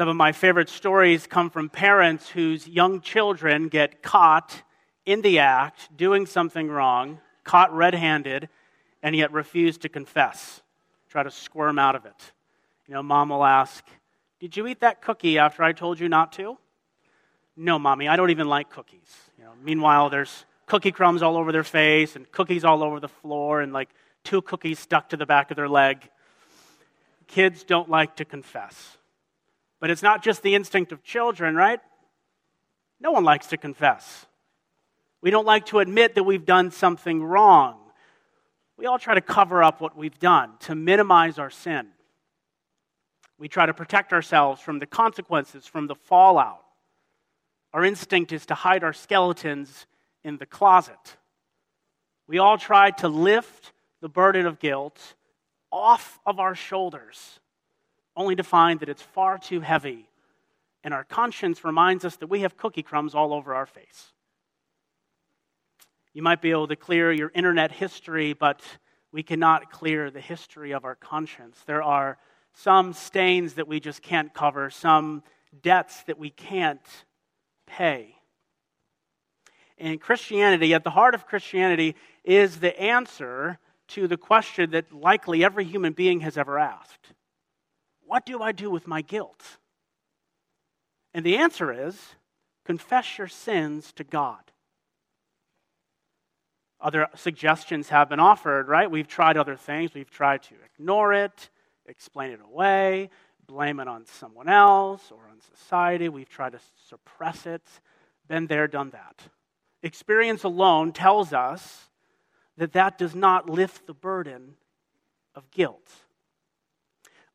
Some of my favorite stories come from parents whose young children get caught in the act, doing something wrong, caught red handed, and yet refuse to confess, try to squirm out of it. You know, mom will ask, Did you eat that cookie after I told you not to? No, mommy, I don't even like cookies. You know, meanwhile, there's cookie crumbs all over their face and cookies all over the floor and like two cookies stuck to the back of their leg. Kids don't like to confess. But it's not just the instinct of children, right? No one likes to confess. We don't like to admit that we've done something wrong. We all try to cover up what we've done to minimize our sin. We try to protect ourselves from the consequences, from the fallout. Our instinct is to hide our skeletons in the closet. We all try to lift the burden of guilt off of our shoulders only to find that it's far too heavy, and our conscience reminds us that we have cookie crumbs all over our face. You might be able to clear your internet history, but we cannot clear the history of our conscience. There are some stains that we just can't cover, some debts that we can't pay. And Christianity, at the heart of Christianity, is the answer to the question that likely every human being has ever asked what do I do with my guilt? And the answer is confess your sins to God. Other suggestions have been offered, right? We've tried other things. We've tried to ignore it, explain it away, blame it on someone else or on society. We've tried to suppress it. Been there, done that. Experience alone tells us that that does not lift the burden of guilt.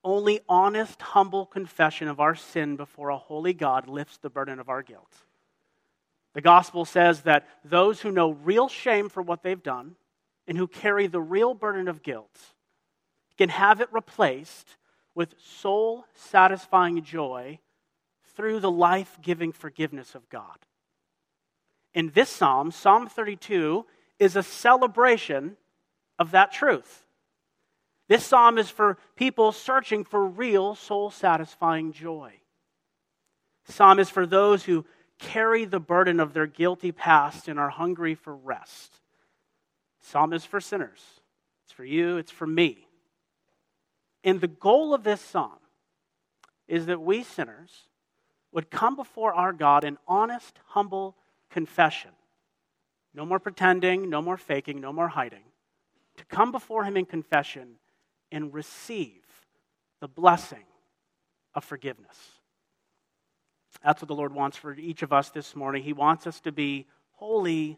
Only honest, humble confession of our sin before a holy God lifts the burden of our guilt. The gospel says that those who know real shame for what they've done and who carry the real burden of guilt can have it replaced with soul satisfying joy through the life giving forgiveness of God. In this psalm, Psalm 32 is a celebration of that truth. This psalm is for people searching for real soul satisfying joy. Psalm is for those who carry the burden of their guilty past and are hungry for rest. Psalm is for sinners. It's for you, it's for me. And the goal of this psalm is that we sinners would come before our God in honest, humble confession. No more pretending, no more faking, no more hiding. To come before Him in confession and receive the blessing of forgiveness. That's what the Lord wants for each of us this morning. He wants us to be holy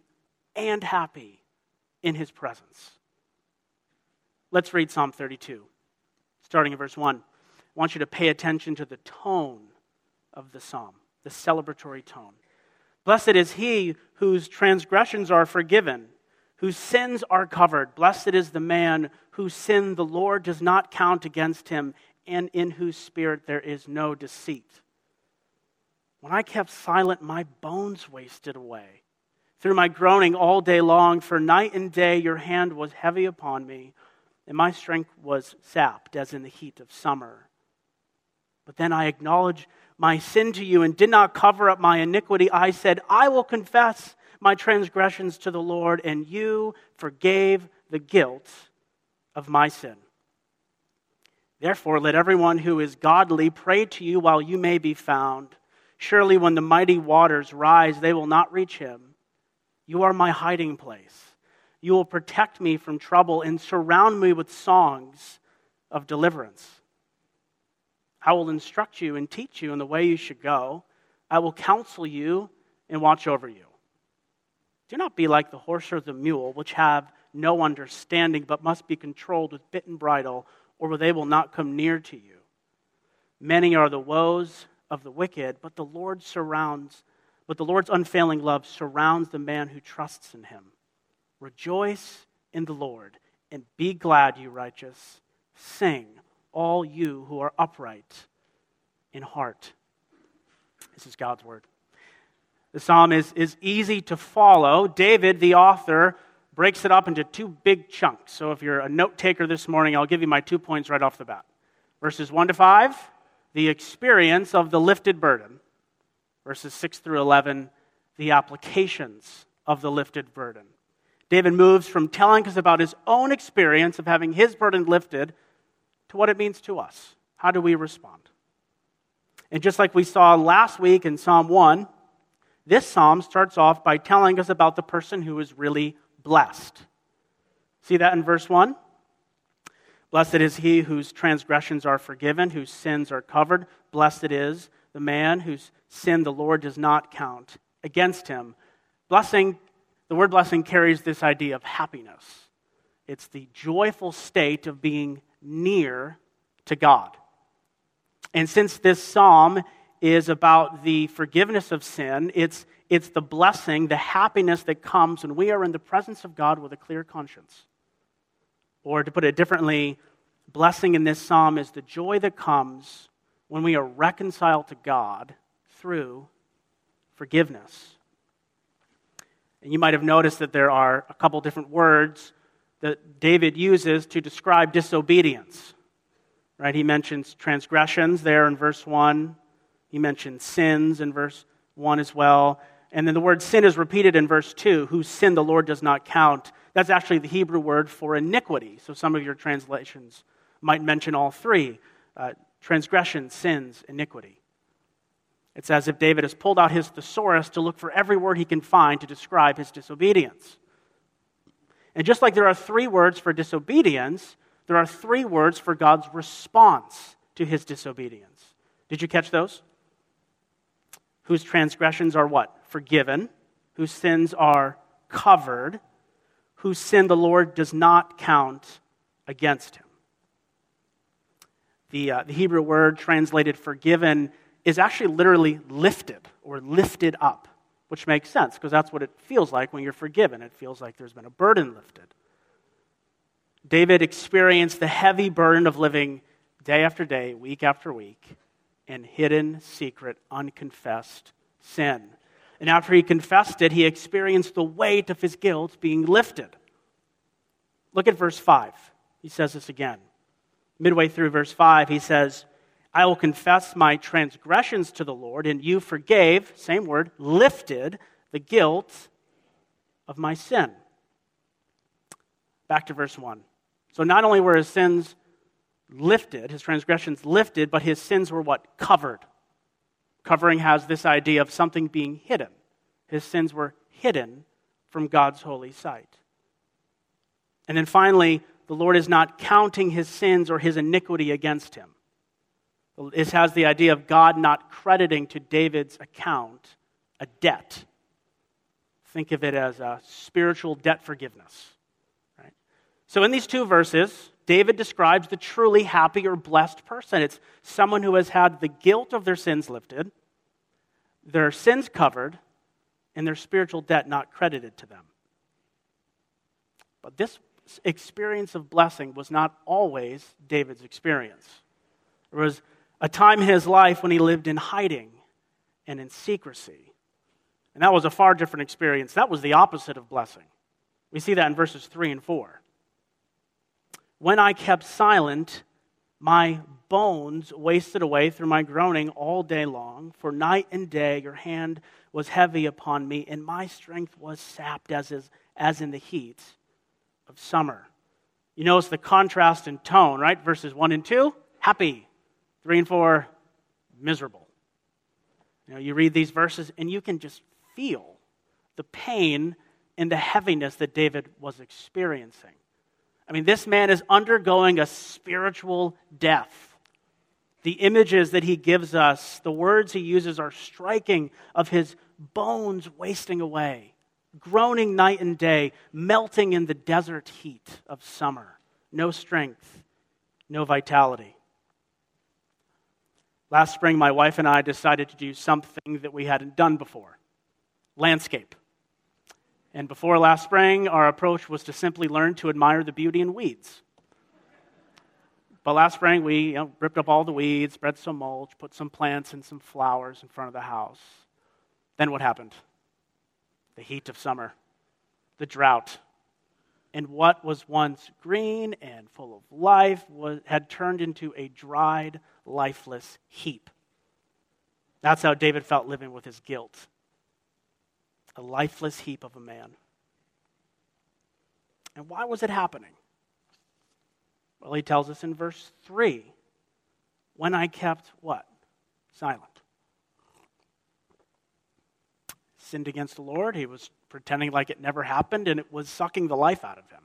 and happy in His presence. Let's read Psalm 32, starting in verse 1. I want you to pay attention to the tone of the psalm, the celebratory tone. Blessed is he whose transgressions are forgiven whose sins are covered. Blessed is the man whose sin the Lord does not count against him, and in whose spirit there is no deceit. When I kept silent, my bones wasted away. Through my groaning all day long, for night and day your hand was heavy upon me, and my strength was sapped as in the heat of summer. But then I acknowledged my sin to you and did not cover up my iniquity. I said, I will confess my transgressions to the Lord, and you forgave the guilt of my sin. Therefore, let everyone who is godly pray to you while you may be found. Surely, when the mighty waters rise, they will not reach him. You are my hiding place. You will protect me from trouble and surround me with songs of deliverance. I will instruct you and teach you in the way you should go. I will counsel you and watch over you. Do not be like the horse or the mule, which have no understanding, but must be controlled with bit and bridle, or they will not come near to you. Many are the woes of the wicked, but the Lord surrounds, but the Lord's unfailing love surrounds the man who trusts in him. Rejoice in the Lord, and be glad, you righteous. Sing, all you who are upright in heart. This is God's word. The psalm is, is easy to follow. David, the author, breaks it up into two big chunks. So if you're a note taker this morning, I'll give you my two points right off the bat. Verses 1 to 5, the experience of the lifted burden, verses 6 through 11, the applications of the lifted burden. David moves from telling us about his own experience of having his burden lifted to what it means to us. How do we respond? And just like we saw last week in Psalm 1, this psalm starts off by telling us about the person who is really blessed. See that in verse 1? Blessed is he whose transgressions are forgiven, whose sins are covered. Blessed is the man whose sin the Lord does not count against him. Blessing, the word blessing carries this idea of happiness. It's the joyful state of being near to God. And since this psalm is about the forgiveness of sin, it's, it's the blessing, the happiness that comes when we are in the presence of God with a clear conscience. Or to put it differently, blessing in this psalm is the joy that comes when we are reconciled to God through forgiveness. And you might have noticed that there are a couple different words that David uses to describe disobedience. Right? He mentions transgressions there in verse 1. He mentions sins in verse 1 as well. And then the word sin is repeated in verse 2, whose sin the Lord does not count. That's actually the Hebrew word for iniquity. So some of your translations might mention all three uh, transgression, sins, iniquity. It's as if David has pulled out his thesaurus to look for every word he can find to describe his disobedience. And just like there are three words for disobedience, there are three words for God's response to his disobedience. Did you catch those? Whose transgressions are what? Forgiven. Whose sins are covered. Whose sin the Lord does not count against him. The, uh, the Hebrew word translated forgiven is actually literally lifted or lifted up, which makes sense because that's what it feels like when you're forgiven. It feels like there's been a burden lifted. David experienced the heavy burden of living day after day, week after week, in hidden, secret, unconfessed sin. And after he confessed it, he experienced the weight of his guilt being lifted. Look at verse 5. He says this again. Midway through verse 5, he says, I will confess my transgressions to the Lord, and you forgave, same word, lifted the guilt of my sin. Back to verse 1. So not only were his sins lifted, his transgressions lifted, but his sins were what? Covered. Covering has this idea of something being hidden. His sins were hidden from God's holy sight. And then finally, the Lord is not counting his sins or his iniquity against him. This has the idea of God not crediting to David's account a debt. Think of it as a spiritual debt forgiveness. Right? So, in these two verses, David describes the truly happy or blessed person. It's someone who has had the guilt of their sins lifted, their sins covered, and their spiritual debt not credited to them. But this experience of blessing was not always David's experience. There was a time in his life when he lived in hiding and in secrecy. And that was a far different experience. That was the opposite of blessing. We see that in verses 3 and 4. When I kept silent, my bones wasted away through my groaning all day long, for night and day your hand was heavy upon me, and my strength was sapped as, is, as in the heat of summer. You notice the contrast in tone, right? Verses 1 and 2, happy. 3 and 4, miserable. You know, you read these verses and you can just feel the pain and the heaviness that David was experiencing. I mean, this man is undergoing a spiritual death. The images that he gives us, the words he uses are striking of his bones wasting away, groaning night and day, melting in the desert heat of summer. No strength, no vitality. Last spring, my wife and I decided to do something that we hadn't done before landscape. And before last spring, our approach was to simply learn to admire the beauty in weeds. But last spring, we you know, ripped up all the weeds, spread some mulch, put some plants and some flowers in front of the house. Then what happened? The heat of summer, the drought. And what was once green and full of life was, had turned into a dried, lifeless heap. That's how David felt living with his guilt a lifeless heap of a man. And why was it happening? Well, he tells us in verse 3 when I kept what? Silent. Sinned against the Lord. He was pretending like it never happened, and it was sucking the life out of him.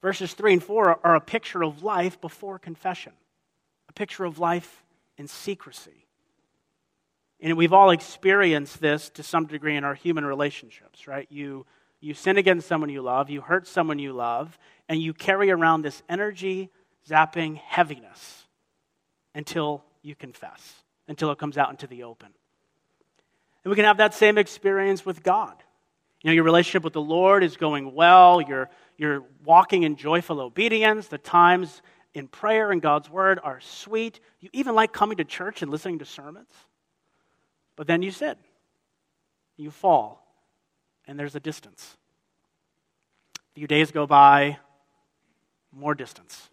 Verses 3 and 4 are a picture of life before confession, a picture of life in secrecy. And we've all experienced this to some degree in our human relationships, right? You, you sin against someone you love, you hurt someone you love, and you carry around this energy zapping heaviness until you confess, until it comes out into the open. And we can have that same experience with God. You know, your relationship with the Lord is going well, you're, you're walking in joyful obedience, the times in prayer and God's word are sweet. You even like coming to church and listening to sermons. But then you sin, you fall, and there's a distance. A few days go by, more distance.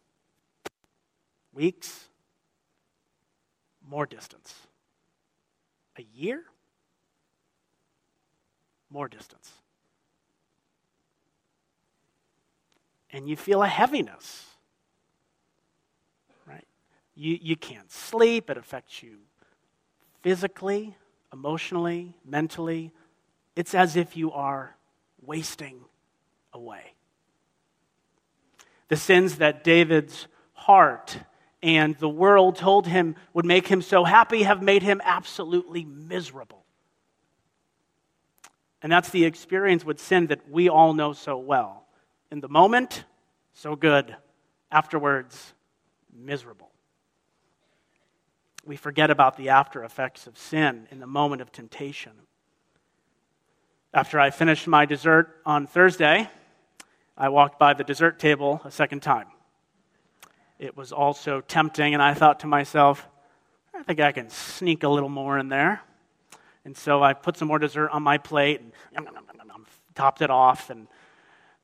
Weeks, more distance. A year, more distance. And you feel a heaviness, right? You, you can't sleep, it affects you physically, emotionally, mentally. It's as if you are wasting away. The sins that David's heart and the world told him would make him so happy have made him absolutely miserable. And that's the experience with sin that we all know so well. In the moment, so good. Afterwards, miserable we forget about the after effects of sin in the moment of temptation. After I finished my dessert on Thursday, I walked by the dessert table a second time. It was also tempting, and I thought to myself, I think I can sneak a little more in there. And so I put some more dessert on my plate and topped it off. And,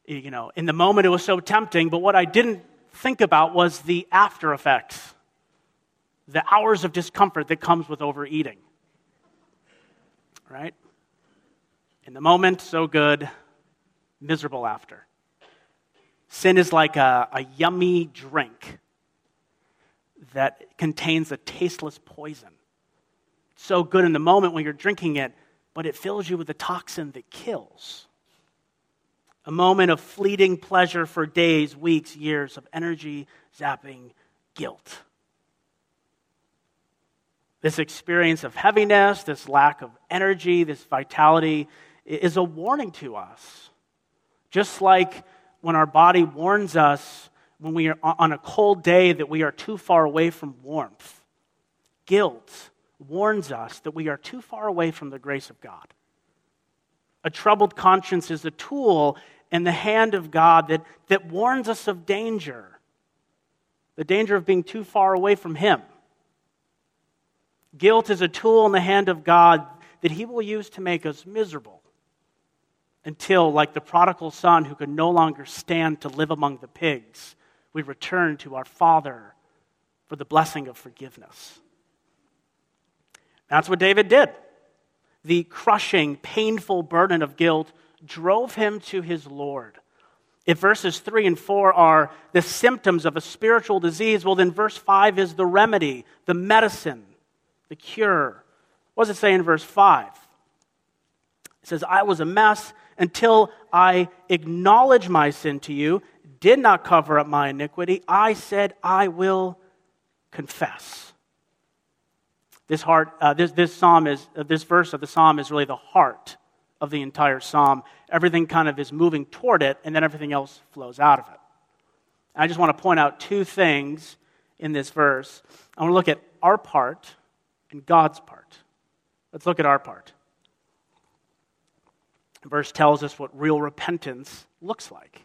you know, in the moment it was so tempting, but what I didn't think about was the after effects the hours of discomfort that comes with overeating. Right? In the moment, so good, miserable after. Sin is like a, a yummy drink that contains a tasteless poison. It's so good in the moment when you're drinking it, but it fills you with a toxin that kills. A moment of fleeting pleasure for days, weeks, years of energy zapping guilt. This experience of heaviness, this lack of energy, this vitality is a warning to us. Just like when our body warns us when we are on a cold day that we are too far away from warmth, guilt warns us that we are too far away from the grace of God. A troubled conscience is a tool in the hand of God that, that warns us of danger, the danger of being too far away from Him. Guilt is a tool in the hand of God that He will use to make us miserable until, like the prodigal son who could no longer stand to live among the pigs, we return to our Father for the blessing of forgiveness. That's what David did. The crushing, painful burden of guilt drove him to his Lord. If verses 3 and 4 are the symptoms of a spiritual disease, well, then verse 5 is the remedy, the medicine the cure. What does it say in verse 5? It says, I was a mess until I acknowledged my sin to you, did not cover up my iniquity. I said, I will confess. This, heart, uh, this, this, psalm is, uh, this verse of the psalm is really the heart of the entire psalm. Everything kind of is moving toward it, and then everything else flows out of it. I just want to point out two things in this verse. I want to look at our part and God's part. Let's look at our part. The verse tells us what real repentance looks like.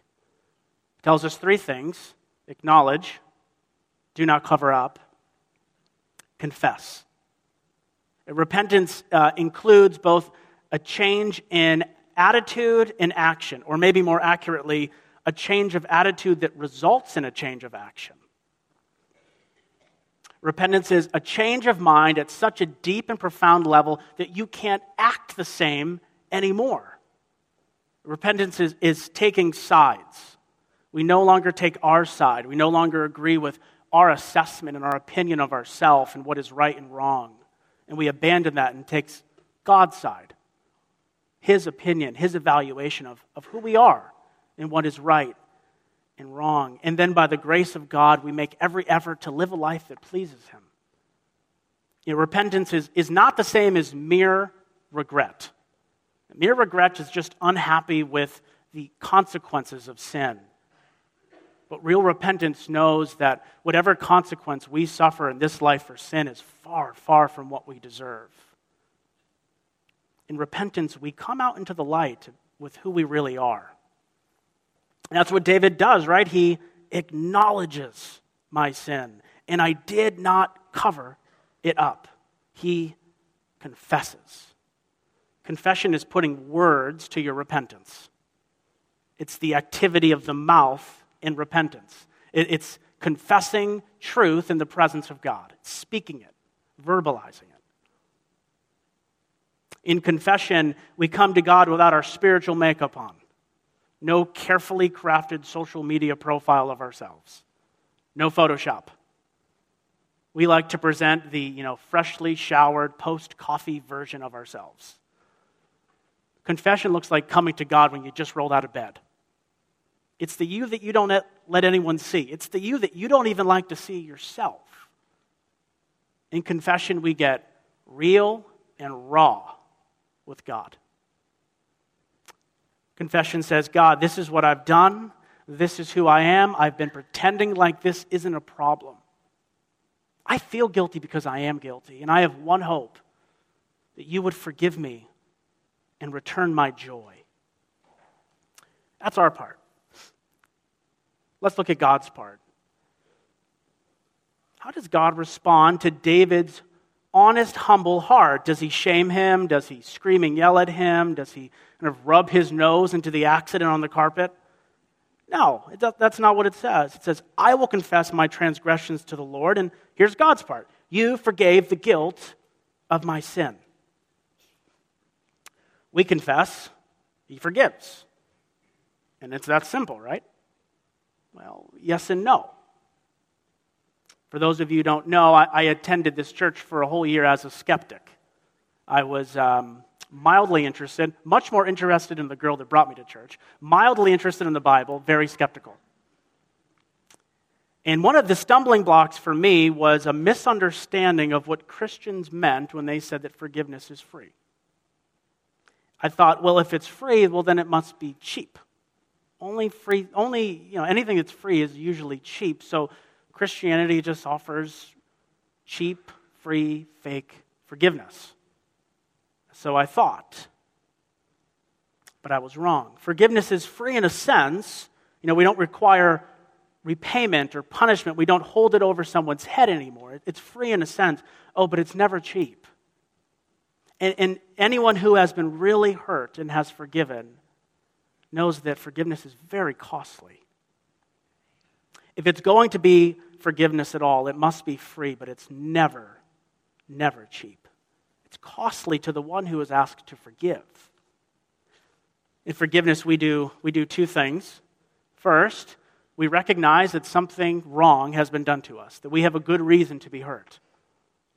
It tells us three things acknowledge, do not cover up, confess. Repentance uh, includes both a change in attitude and action, or maybe more accurately, a change of attitude that results in a change of action. Repentance is a change of mind at such a deep and profound level that you can't act the same anymore. Repentance is, is taking sides. We no longer take our side. We no longer agree with our assessment and our opinion of ourselves and what is right and wrong. And we abandon that and takes God's side, His opinion, His evaluation of, of who we are and what is right and wrong. And then by the grace of God, we make every effort to live a life that pleases Him. You know, repentance is, is not the same as mere regret. Mere regret is just unhappy with the consequences of sin. But real repentance knows that whatever consequence we suffer in this life for sin is far, far from what we deserve. In repentance, we come out into the light with who we really are. That's what David does, right? He acknowledges my sin, and I did not cover it up. He confesses. Confession is putting words to your repentance, it's the activity of the mouth in repentance. It's confessing truth in the presence of God, speaking it, verbalizing it. In confession, we come to God without our spiritual makeup on no carefully crafted social media profile of ourselves, no Photoshop. We like to present the you know, freshly showered, post coffee version of ourselves. Confession looks like coming to God when you just rolled out of bed. It's the you that you don't let anyone see. It's the you that you don't even like to see yourself. In confession, we get real and raw with God. Confession says, God, this is what I've done. This is who I am. I've been pretending like this isn't a problem. I feel guilty because I am guilty, and I have one hope that you would forgive me and return my joy. That's our part. Let's look at God's part. How does God respond to David's honest, humble heart? Does he shame him? Does he screaming yell at him? Does he kind of rub his nose into the accident on the carpet? No, that's not what it says. It says, I will confess my transgressions to the Lord. And here's God's part You forgave the guilt of my sin. We confess, He forgives. And it's that simple, right? Well, yes and no. For those of you who don't know, I, I attended this church for a whole year as a skeptic. I was um, mildly interested, much more interested in the girl that brought me to church, mildly interested in the Bible, very skeptical. And one of the stumbling blocks for me was a misunderstanding of what Christians meant when they said that forgiveness is free. I thought, well, if it's free, well, then it must be cheap. Only free, only, you know, anything that's free is usually cheap. So Christianity just offers cheap, free, fake forgiveness. So I thought. But I was wrong. Forgiveness is free in a sense. You know, we don't require repayment or punishment. We don't hold it over someone's head anymore. It's free in a sense. Oh, but it's never cheap. And, and anyone who has been really hurt and has forgiven knows that forgiveness is very costly. If it's going to be forgiveness at all. It must be free, but it's never, never cheap. It's costly to the one who is asked to forgive. In forgiveness, we do, we do two things. First, we recognize that something wrong has been done to us, that we have a good reason to be hurt.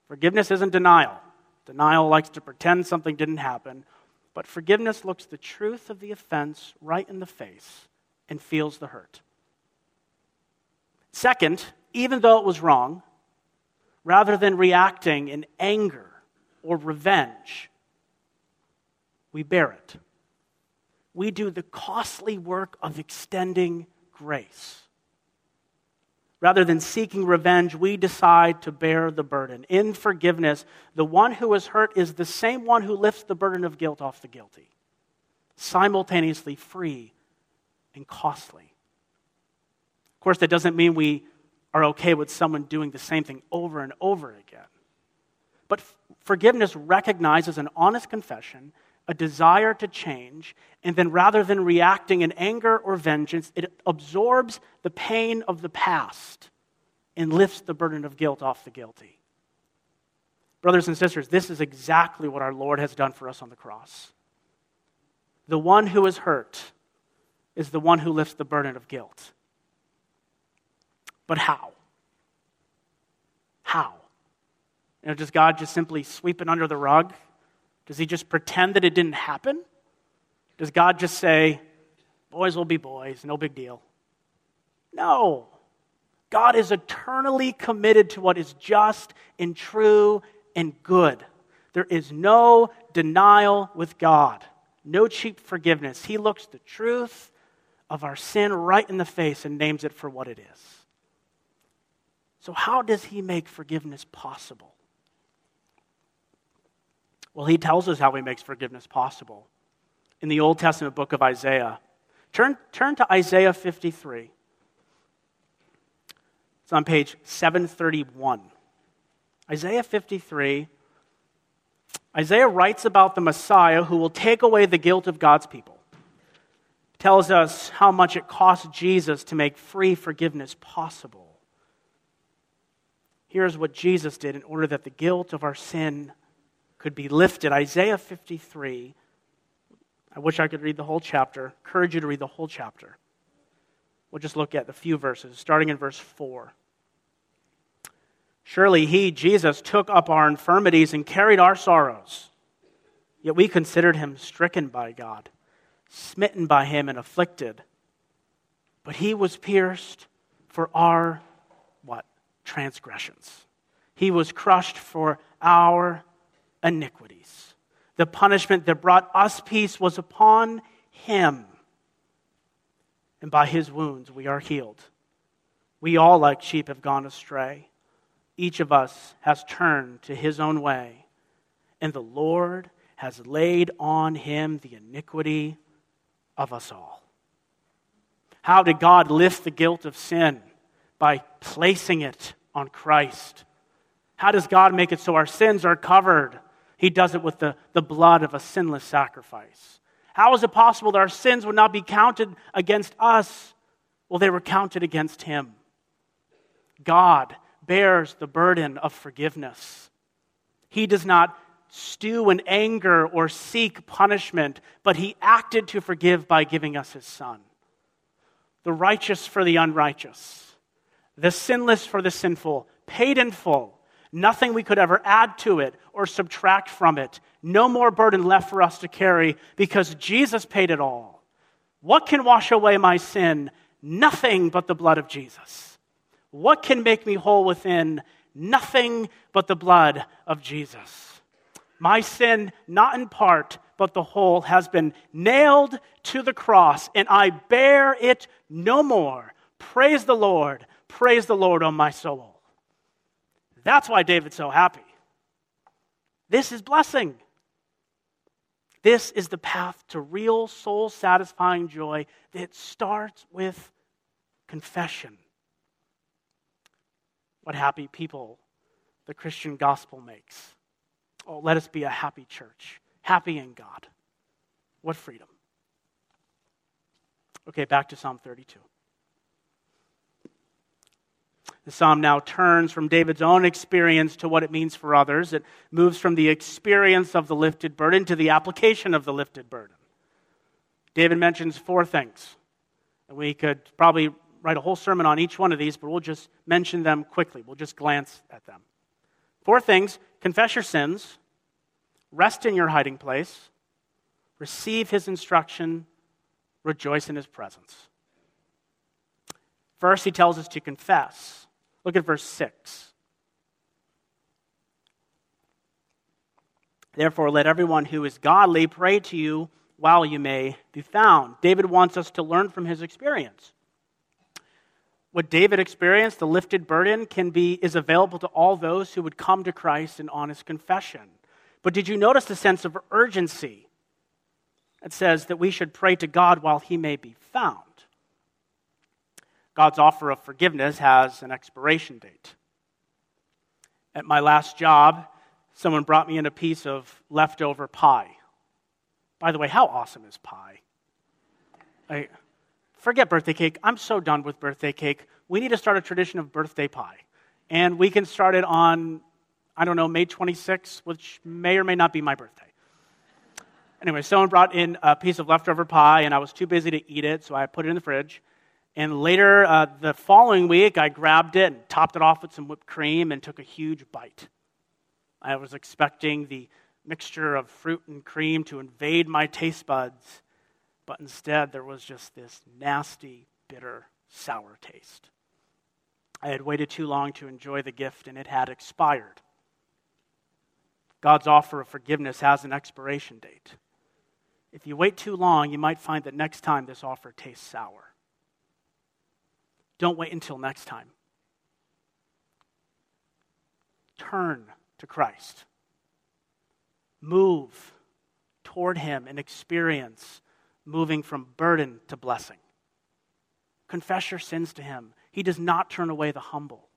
Forgiveness isn't denial. Denial likes to pretend something didn't happen, but forgiveness looks the truth of the offense right in the face and feels the hurt. Second, even though it was wrong, rather than reacting in anger or revenge, we bear it. We do the costly work of extending grace. Rather than seeking revenge, we decide to bear the burden. In forgiveness, the one who is hurt is the same one who lifts the burden of guilt off the guilty, simultaneously free and costly. Of course, that doesn't mean we are okay with someone doing the same thing over and over again. But forgiveness recognizes an honest confession, a desire to change, and then rather than reacting in anger or vengeance, it absorbs the pain of the past and lifts the burden of guilt off the guilty. Brothers and sisters, this is exactly what our Lord has done for us on the cross. The one who is hurt is the one who lifts the burden of guilt. But how? How? You know, does God just simply sweep it under the rug? Does he just pretend that it didn't happen? Does God just say, boys will be boys, no big deal? No. God is eternally committed to what is just and true and good. There is no denial with God, no cheap forgiveness. He looks the truth of our sin right in the face and names it for what it is. So, how does He make forgiveness possible? Well, He tells us how He makes forgiveness possible in the Old Testament book of Isaiah. Turn, turn to Isaiah 53. It's on page 731. Isaiah 53, Isaiah writes about the Messiah who will take away the guilt of God's people. Tells us how much it cost Jesus to make free forgiveness possible. Here's what Jesus did in order that the guilt of our sin could be lifted. Isaiah 53. I wish I could read the whole chapter. I Encourage you to read the whole chapter. We'll just look at a few verses, starting in verse 4. Surely he, Jesus, took up our infirmities and carried our sorrows. Yet we considered him stricken by God, smitten by him and afflicted. But he was pierced for our what? Transgressions. He was crushed for our iniquities. The punishment that brought us peace was upon him. And by his wounds we are healed. We all, like sheep, have gone astray each of us has turned to his own way, and the Lord has laid on him the iniquity of us all. How did God lift the guilt of sin? By placing it on Christ. How does God make it so our sins are covered? He does it with the, the blood of a sinless sacrifice. How is it possible that our sins would not be counted against us? Well, they were counted against Him. God bears the burden of forgiveness. He does not stew in anger or seek punishment, but he acted to forgive by giving us his son. The righteous for the unrighteous, the sinless for the sinful, paid in full. Nothing we could ever add to it or subtract from it. No more burden left for us to carry because Jesus paid it all. What can wash away my sin? Nothing but the blood of Jesus. What can make me whole within? Nothing but the blood of Jesus. My sin, not in part, but the whole, has been nailed to the cross, and I bear it no more. Praise the Lord. Praise the Lord, on my soul. That's why David's so happy. This is blessing. This is the path to real soul satisfying joy that starts with confession what happy people the Christian gospel makes. Oh, let us be a happy church, happy in God. What freedom. Okay, back to Psalm 32. The psalm now turns from David's own experience to what it means for others. It moves from the experience of the lifted burden to the application of the lifted burden. David mentions four things. And we could probably write a whole sermon on each one of these, but we'll just mention them quickly. We'll just glance at them. Four things confess your sins, rest in your hiding place, receive his instruction, rejoice in his presence. First, he tells us to confess. Look at verse 6. Therefore, let everyone who is godly pray to you while you may be found. David wants us to learn from his experience. What David experienced, the lifted burden, can be, is available to all those who would come to Christ in honest confession. But did you notice the sense of urgency? It says that we should pray to God while he may be found. God's offer of forgiveness has an expiration date. At my last job, someone brought me in a piece of leftover pie. By the way, how awesome is pie? I, Forget birthday cake. I'm so done with birthday cake. We need to start a tradition of birthday pie. And we can start it on, I don't know, May 26th, which may or may not be my birthday. Anyway, someone brought in a piece of leftover pie, and I was too busy to eat it, so I put it in the fridge. And later, uh, the following week, I grabbed it and topped it off with some whipped cream and took a huge bite. I was expecting the mixture of fruit and cream to invade my taste buds, but instead, there was just this nasty, bitter, sour taste. I had waited too long to enjoy the gift, and it had expired. God's offer of forgiveness has an expiration date. If you wait too long, you might find that next time this offer tastes sour. Don't wait until next time. Turn to Christ. Move toward Him and experience moving from burden to blessing. Confess your sins to Him. He does not turn away the humble.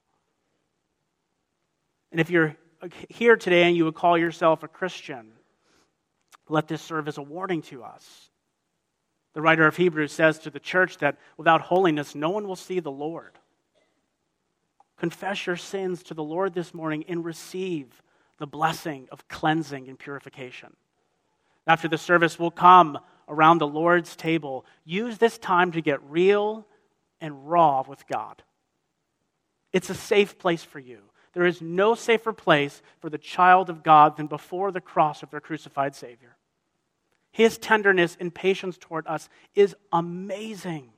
And if you're here today and you would call yourself a Christian, let this serve as a warning to us. The writer of Hebrews says to the church that without holiness, no one will see the Lord. Confess your sins to the Lord this morning and receive the blessing of cleansing and purification. After the service, we'll come around the Lord's table. Use this time to get real and raw with God. It's a safe place for you. There is no safer place for the child of God than before the cross of their crucified Savior. His tenderness and patience toward us is amazing.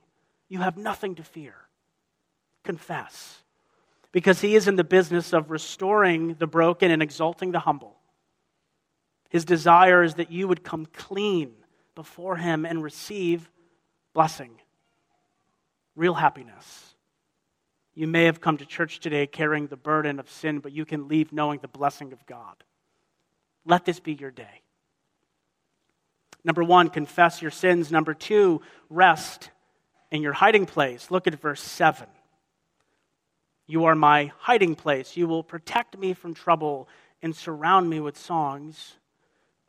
You have nothing to fear. Confess. Because he is in the business of restoring the broken and exalting the humble. His desire is that you would come clean before him and receive blessing, real happiness. You may have come to church today carrying the burden of sin, but you can leave knowing the blessing of God. Let this be your day. Number one, confess your sins. Number two, rest in your hiding place. Look at verse 7. You are my hiding place. You will protect me from trouble and surround me with songs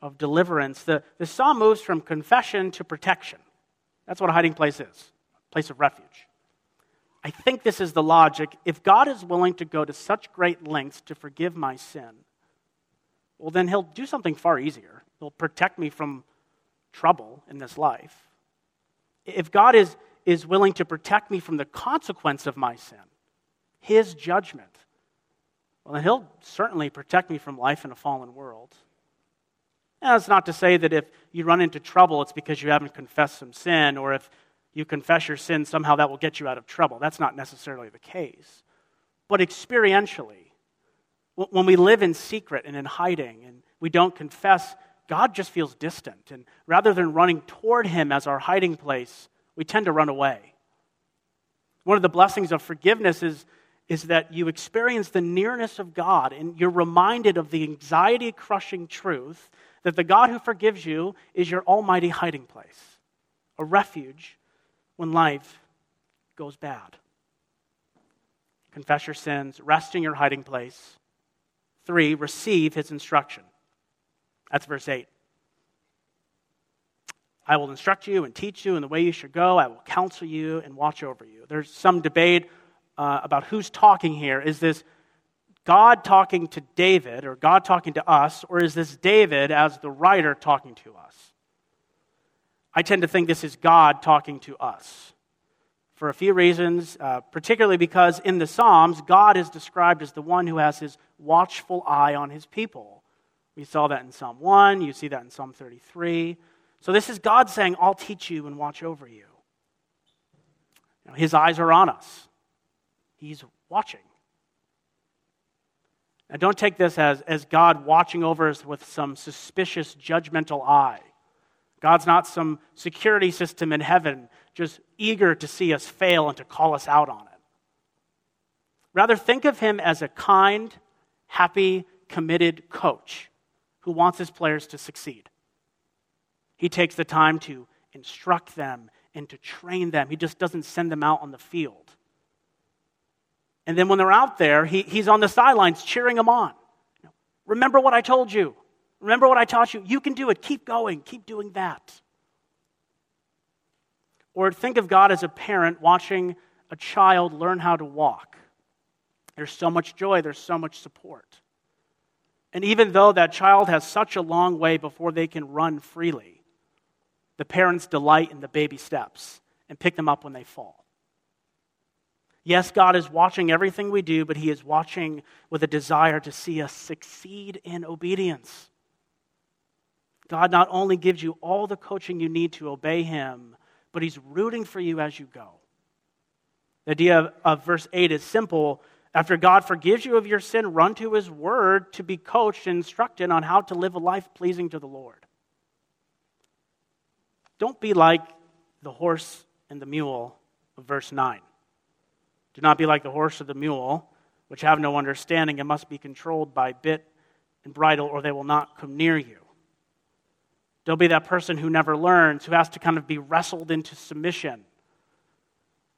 of deliverance. The, the psalm moves from confession to protection. That's what a hiding place is a place of refuge. I think this is the logic. If God is willing to go to such great lengths to forgive my sin, well, then he'll do something far easier. He'll protect me from trouble in this life, if God is, is willing to protect me from the consequence of my sin, his judgment, well, then he'll certainly protect me from life in a fallen world. Now, that's not to say that if you run into trouble, it's because you haven't confessed some sin, or if you confess your sin, somehow that will get you out of trouble. That's not necessarily the case. But experientially, when we live in secret and in hiding and we don't confess God just feels distant. And rather than running toward Him as our hiding place, we tend to run away. One of the blessings of forgiveness is, is that you experience the nearness of God and you're reminded of the anxiety crushing truth that the God who forgives you is your almighty hiding place, a refuge when life goes bad. Confess your sins, rest in your hiding place. Three, receive his instruction. That's verse 8. I will instruct you and teach you in the way you should go. I will counsel you and watch over you. There's some debate uh, about who's talking here. Is this God talking to David or God talking to us, or is this David as the writer talking to us? I tend to think this is God talking to us for a few reasons, uh, particularly because in the Psalms, God is described as the one who has his watchful eye on his people. We saw that in Psalm 1, you see that in Psalm 33. So this is God saying, I'll teach you and watch over you. know, his eyes are on us, He's watching. Now, don't take this as, as God watching over us with some suspicious, judgmental eye. God's not some security system in heaven just eager to see us fail and to call us out on it. Rather, think of him as a kind, happy, committed coach who wants his players to succeed. He takes the time to instruct them and to train them. He just doesn't send them out on the field. And then when they're out there, he, he's on the sidelines cheering them on. Remember what I told you. Remember what I taught you. You can do it. Keep going. Keep doing that. Or think of God as a parent watching a child learn how to walk. There's so much joy, there's so much support. And even though that child has such a long way before they can run freely, the parents delight in the baby steps and pick them up when they fall. Yes, God is watching everything we do, but He is watching with a desire to see us succeed in obedience. God not only gives you all the coaching you need to obey Him, but He's rooting for you as you go. The idea of, of verse 8 is simple. After God forgives you of your sin, run to His Word to be coached and instructed on how to live a life pleasing to the Lord. Don't be like the horse and the mule of verse 9. Do not be like the horse or the mule, which have no understanding and must be controlled by bit and bridle, or they will not come near you. Don't be that person who never learns, who has to kind of be wrestled into submission.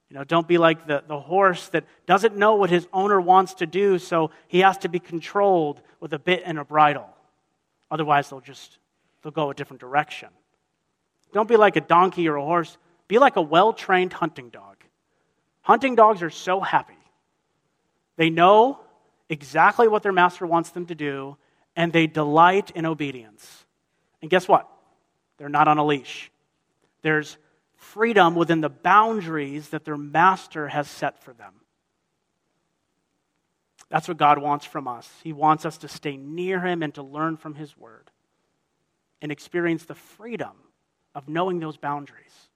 You know, don't be like the, the horse that doesn't know what his owner wants to do, so he has to be controlled with a bit and a bridle. Otherwise, they'll just they'll go a different direction. Don't be like a donkey or a horse. Be like a well trained hunting dog. Hunting dogs are so happy. They know exactly what their master wants them to do, and they delight in obedience. And guess what? They're not on a leash. There's freedom within the boundaries that their master has set for them. That's what God wants from us. He wants us to stay near Him and to learn from His Word and experience the freedom of knowing those boundaries.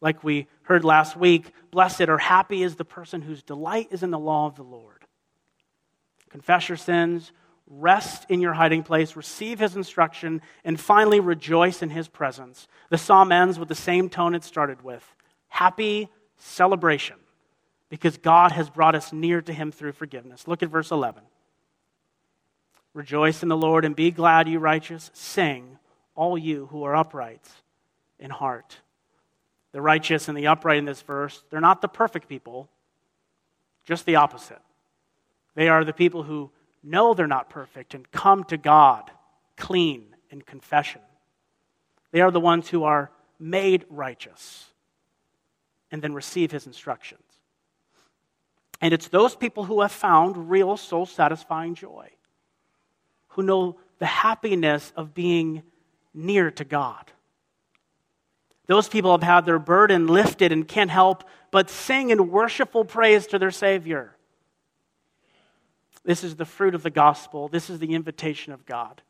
Like we heard last week, blessed or happy is the person whose delight is in the law of the Lord. Confess your sins, rest in your hiding place, receive his instruction, and finally rejoice in his presence. The psalm ends with the same tone it started with happy celebration, because God has brought us near to him through forgiveness. Look at verse 11. Rejoice in the Lord and be glad, you righteous. Sing, all you who are upright in heart the righteous and the upright in this verse, they're not the perfect people, just the opposite. They are the people who know they're not perfect and come to God clean in confession. They are the ones who are made righteous and then receive his instructions. And it's those people who have found real soul satisfying joy, who know the happiness of being near to God. Those people have had their burden lifted and can't help but sing in worshipful praise to their Savior. This is the fruit of the gospel. This is the invitation of God.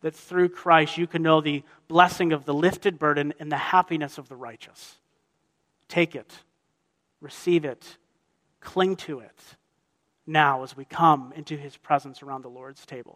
That through Christ you can know the blessing of the lifted burden and the happiness of the righteous. Take it, receive it, cling to it now as we come into his presence around the Lord's table.